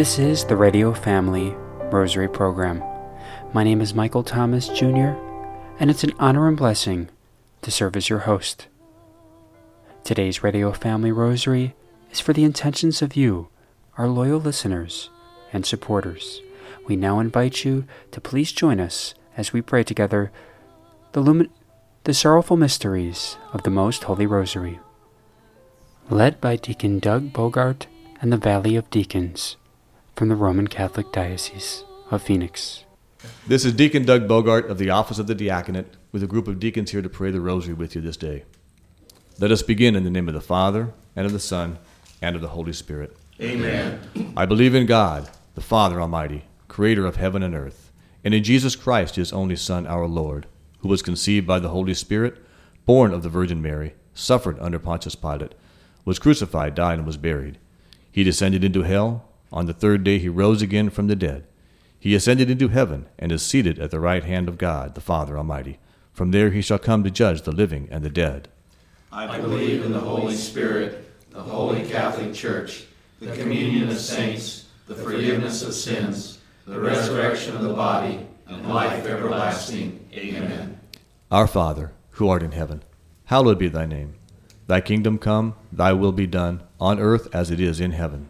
This is the Radio Family Rosary Program. My name is Michael Thomas Jr., and it's an honor and blessing to serve as your host. Today's Radio Family Rosary is for the intentions of you, our loyal listeners and supporters. We now invite you to please join us as we pray together the, lumin- the sorrowful mysteries of the Most Holy Rosary. Led by Deacon Doug Bogart and the Valley of Deacons from the Roman Catholic Diocese of Phoenix. This is Deacon Doug Bogart of the Office of the Diaconate with a group of deacons here to pray the Rosary with you this day. Let us begin in the name of the Father, and of the Son, and of the Holy Spirit. Amen. I believe in God, the Father Almighty, creator of heaven and earth, and in Jesus Christ, his only Son, our Lord, who was conceived by the Holy Spirit, born of the Virgin Mary, suffered under Pontius Pilate, was crucified, died, and was buried. He descended into hell. On the third day he rose again from the dead. He ascended into heaven, and is seated at the right hand of God, the Father Almighty. From there he shall come to judge the living and the dead. I believe in the Holy Spirit, the Holy Catholic Church, the communion of saints, the forgiveness of sins, the resurrection of the body, and life everlasting. Amen. Our Father, who art in heaven, hallowed be thy name. Thy kingdom come, thy will be done, on earth as it is in heaven.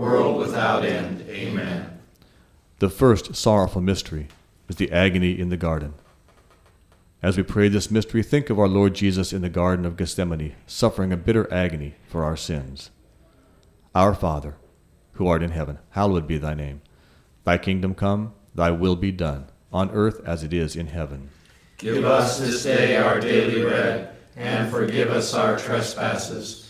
world without end. Amen. The first sorrowful mystery is the agony in the garden. As we pray this mystery, think of our Lord Jesus in the Garden of Gethsemane, suffering a bitter agony for our sins. Our Father, who art in heaven, hallowed be thy name. Thy kingdom come, thy will be done, on earth as it is in heaven. Give us this day our daily bread, and forgive us our trespasses,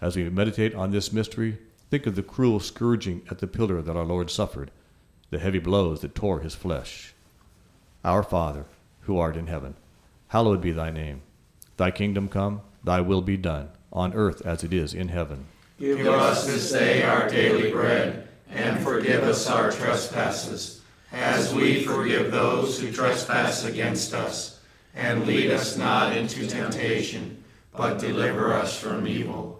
As we meditate on this mystery, think of the cruel scourging at the pillar that our Lord suffered, the heavy blows that tore his flesh. Our Father, who art in heaven, hallowed be thy name. Thy kingdom come, thy will be done, on earth as it is in heaven. Give us this day our daily bread, and forgive us our trespasses, as we forgive those who trespass against us. And lead us not into temptation, but deliver us from evil.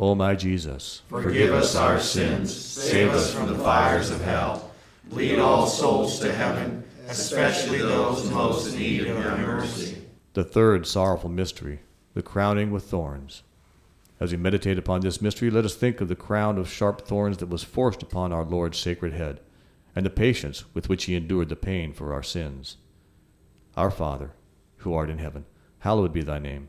O my Jesus, Forgive us our sins, save us from the fires of hell. Lead all souls to heaven, especially those most in need of your mercy. the third sorrowful mystery, the crowning with thorns. As we meditate upon this mystery, let us think of the crown of sharp thorns that was forced upon our Lord's sacred head, and the patience with which he endured the pain for our sins. Our Father, who art in heaven, hallowed be thy name.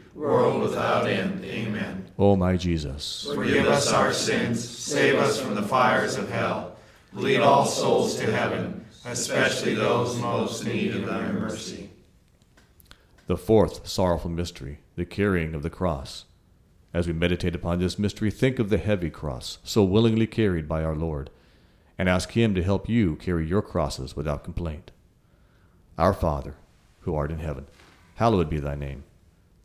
world without end. Amen. O my Jesus, Forgive us our sins, save us from the fires of hell. Lead all souls to heaven, especially those most in need of thy mercy. the fourth sorrowful mystery, the carrying of the cross. As we meditate upon this mystery, think of the heavy cross so willingly carried by our Lord, and ask Him to help you carry your crosses without complaint. Our Father, who art in heaven, hallowed be thy name.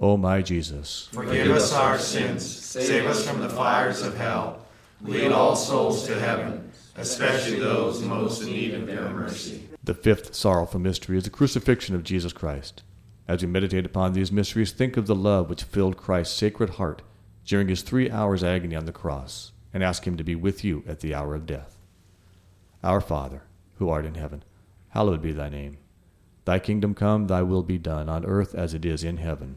O my Jesus, Forgive us our sins, save us from the fires of hell. Lead all souls to heaven, especially those most in need of your mercy. the fifth sorrowful mystery is the crucifixion of Jesus Christ. As we meditate upon these mysteries, think of the love which filled Christ's sacred heart during his three hours' agony on the cross, and ask him to be with you at the hour of death. Our Father, who art in heaven, hallowed be thy name. Thy kingdom come, thy will be done, on earth as it is in heaven.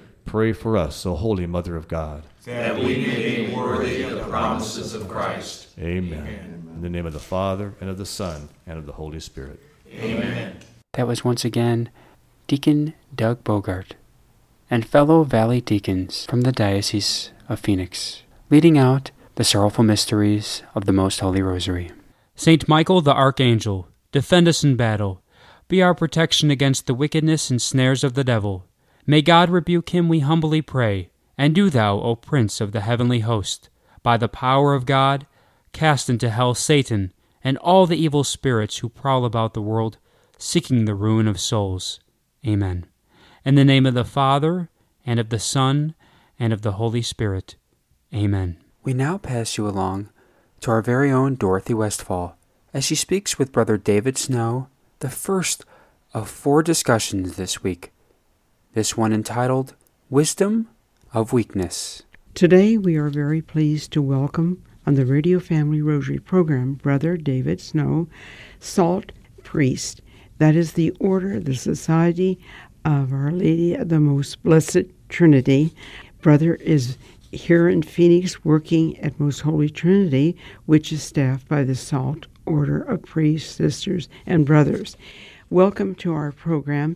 Pray for us, O Holy Mother of God, that we may be worthy of the promises of Christ. Amen. Amen. In the name of the Father, and of the Son, and of the Holy Spirit. Amen. That was once again Deacon Doug Bogart and fellow Valley deacons from the Diocese of Phoenix, leading out the sorrowful mysteries of the Most Holy Rosary. Saint Michael the Archangel, defend us in battle. Be our protection against the wickedness and snares of the devil. May God rebuke him, we humbly pray. And do thou, O Prince of the heavenly host, by the power of God, cast into hell Satan and all the evil spirits who prowl about the world, seeking the ruin of souls. Amen. In the name of the Father, and of the Son, and of the Holy Spirit. Amen. We now pass you along to our very own Dorothy Westfall as she speaks with Brother David Snow, the first of four discussions this week this one entitled Wisdom of Weakness. Today we are very pleased to welcome on the Radio Family Rosary program Brother David Snow, SOLT Priest. That is the order, the Society of Our Lady of the Most Blessed Trinity. Brother is here in Phoenix working at Most Holy Trinity, which is staffed by the SOLT Order of Priests, Sisters, and Brothers. Welcome to our program.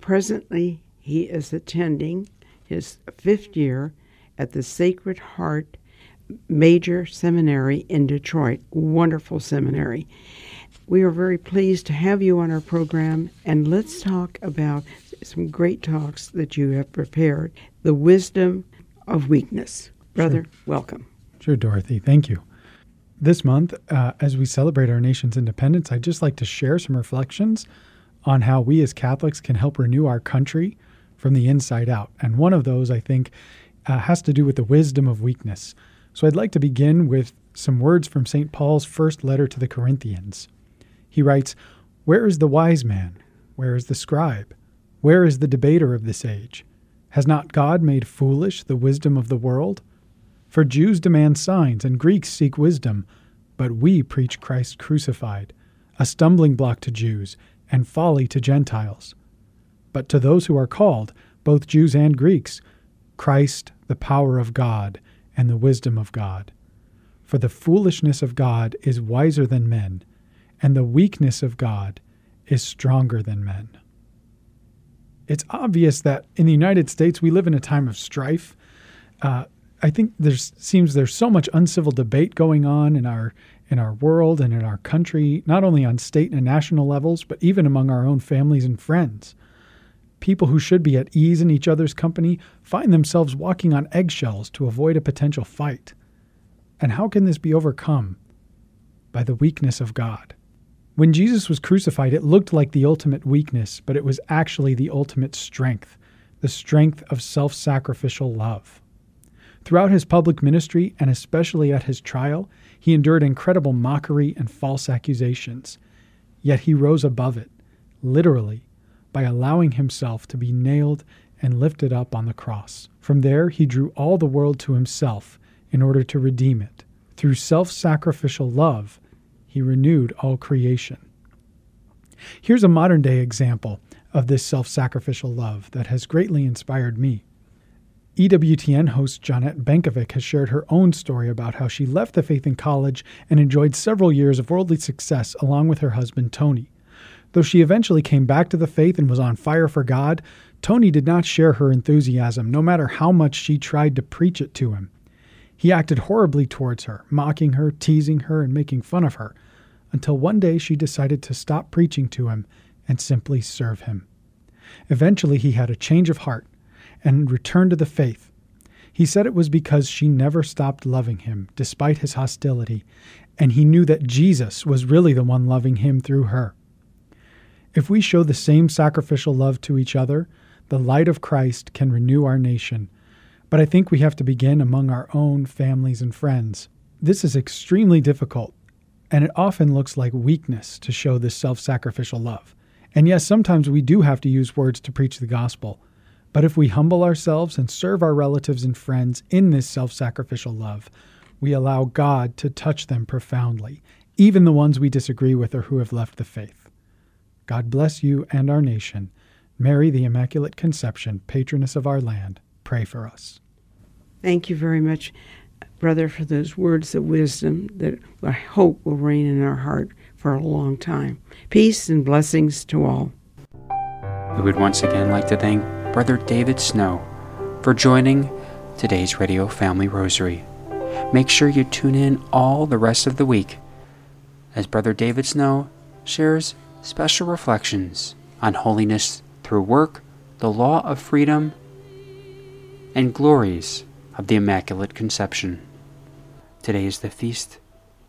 Presently, he is attending his fifth year at the Sacred Heart Major Seminary in Detroit. Wonderful seminary. We are very pleased to have you on our program, and let's talk about some great talks that you have prepared the wisdom of weakness. Brother, sure. welcome. Sure, Dorothy. Thank you. This month, uh, as we celebrate our nation's independence, I'd just like to share some reflections on how we as Catholics can help renew our country from the inside out. And one of those, I think, uh, has to do with the wisdom of weakness. So I'd like to begin with some words from St. Paul's first letter to the Corinthians. He writes, Where is the wise man? Where is the scribe? Where is the debater of this age? Has not God made foolish the wisdom of the world? For Jews demand signs and Greeks seek wisdom, but we preach Christ crucified, a stumbling block to Jews and folly to Gentiles. But to those who are called, both Jews and Greeks, Christ, the power of God, and the wisdom of God. For the foolishness of God is wiser than men, and the weakness of God is stronger than men. It's obvious that in the United States we live in a time of strife. Uh, I think there seems there's so much uncivil debate going on in our in our world and in our country, not only on state and national levels, but even among our own families and friends. People who should be at ease in each other's company find themselves walking on eggshells to avoid a potential fight. And how can this be overcome? By the weakness of God. When Jesus was crucified, it looked like the ultimate weakness, but it was actually the ultimate strength, the strength of self sacrificial love. Throughout his public ministry, and especially at his trial, he endured incredible mockery and false accusations. Yet he rose above it, literally, by allowing himself to be nailed and lifted up on the cross. From there, he drew all the world to himself in order to redeem it. Through self sacrificial love, he renewed all creation. Here's a modern day example of this self sacrificial love that has greatly inspired me. EWTN host Johnnette Benkovic has shared her own story about how she left the faith in college and enjoyed several years of worldly success along with her husband Tony. Though she eventually came back to the faith and was on fire for God, Tony did not share her enthusiasm, no matter how much she tried to preach it to him. He acted horribly towards her, mocking her, teasing her, and making fun of her, until one day she decided to stop preaching to him and simply serve him. Eventually, he had a change of heart and returned to the faith. He said it was because she never stopped loving him, despite his hostility, and he knew that Jesus was really the one loving him through her. If we show the same sacrificial love to each other, the light of Christ can renew our nation. But I think we have to begin among our own families and friends. This is extremely difficult, and it often looks like weakness to show this self sacrificial love. And yes, sometimes we do have to use words to preach the gospel. But if we humble ourselves and serve our relatives and friends in this self sacrificial love, we allow God to touch them profoundly, even the ones we disagree with or who have left the faith. God bless you and our nation. Mary, the Immaculate Conception, patroness of our land, pray for us. Thank you very much, brother, for those words of wisdom that I hope will reign in our heart for a long time. Peace and blessings to all. We would once again like to thank Brother David Snow for joining today's Radio Family Rosary. Make sure you tune in all the rest of the week as Brother David Snow shares special reflections on holiness through work, the law of freedom, and glories of the Immaculate Conception. Today is the feast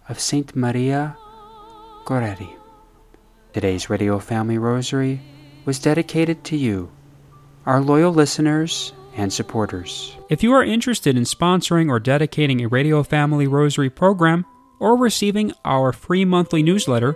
of Saint Maria Goretti. Today's Radio Family Rosary was dedicated to you, our loyal listeners and supporters. If you are interested in sponsoring or dedicating a Radio Family Rosary program or receiving our free monthly newsletter,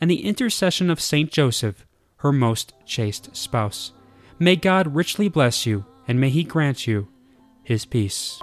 and the intercession of Saint Joseph, her most chaste spouse, may God richly bless you and may He grant you His peace.